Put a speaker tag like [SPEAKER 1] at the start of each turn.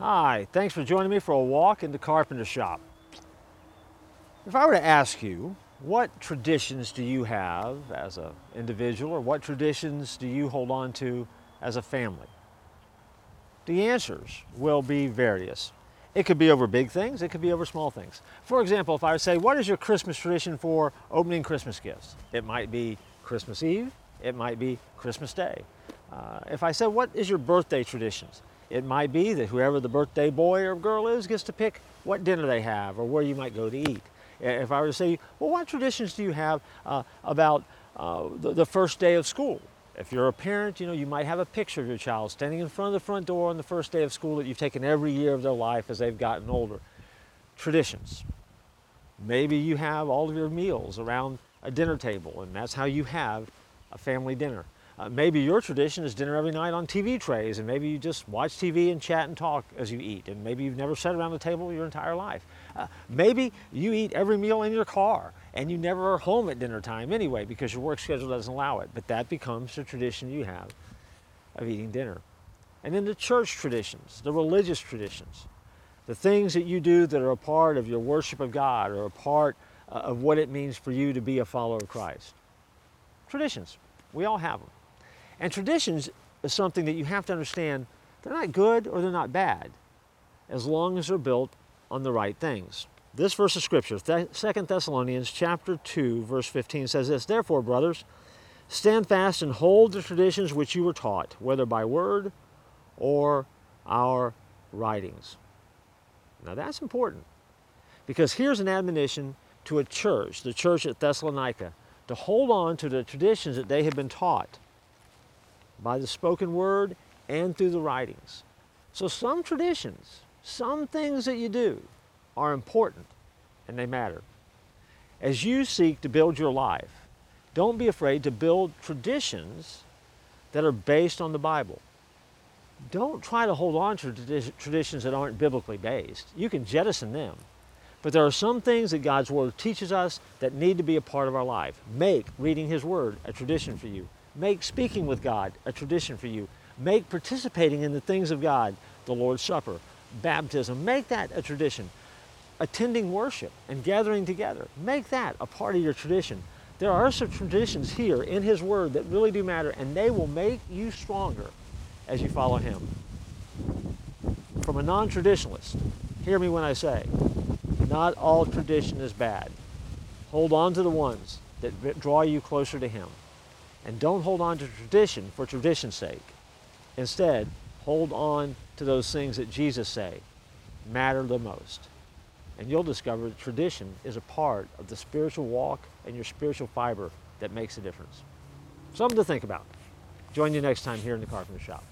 [SPEAKER 1] Hi, thanks for joining me for a walk in the carpenter shop. If I were to ask you, what traditions do you have as an individual or what traditions do you hold on to as a family? The answers will be various. It could be over big things, it could be over small things. For example, if I say, what is your Christmas tradition for opening Christmas gifts? It might be Christmas Eve, it might be Christmas Day. Uh, if I said, what is your birthday traditions? It might be that whoever the birthday boy or girl is gets to pick what dinner they have or where you might go to eat. If I were to say, well, what traditions do you have uh, about uh, the, the first day of school? If you're a parent, you know, you might have a picture of your child standing in front of the front door on the first day of school that you've taken every year of their life as they've gotten older. Traditions. Maybe you have all of your meals around a dinner table, and that's how you have a family dinner. Uh, maybe your tradition is dinner every night on TV trays, and maybe you just watch TV and chat and talk as you eat, and maybe you've never sat around the table your entire life. Uh, maybe you eat every meal in your car, and you never are home at dinner time anyway because your work schedule doesn't allow it, but that becomes the tradition you have of eating dinner. And then the church traditions, the religious traditions, the things that you do that are a part of your worship of God or a part uh, of what it means for you to be a follower of Christ. Traditions, we all have them. And traditions is something that you have to understand they're not good or they're not bad as long as they're built on the right things. This verse of scripture, 2 Thessalonians chapter 2 verse 15 says this, "Therefore, brothers, stand fast and hold the traditions which you were taught, whether by word or our writings." Now that's important because here's an admonition to a church, the church at Thessalonica, to hold on to the traditions that they have been taught by the spoken word and through the writings. So some traditions, some things that you do are important and they matter. As you seek to build your life, don't be afraid to build traditions that are based on the Bible. Don't try to hold on to traditions that aren't biblically based. You can jettison them. But there are some things that God's Word teaches us that need to be a part of our life. Make reading His Word a tradition for you. Make speaking with God a tradition for you. Make participating in the things of God, the Lord's Supper, baptism, make that a tradition. Attending worship and gathering together, make that a part of your tradition. There are some traditions here in His Word that really do matter, and they will make you stronger as you follow Him. From a non traditionalist, hear me when I say, not all tradition is bad. Hold on to the ones that draw you closer to Him. And don't hold on to tradition for tradition's sake. Instead, hold on to those things that Jesus say matter the most. And you'll discover that tradition is a part of the spiritual walk and your spiritual fiber that makes a difference. Something to think about. Join you next time here in the Carpenter Shop.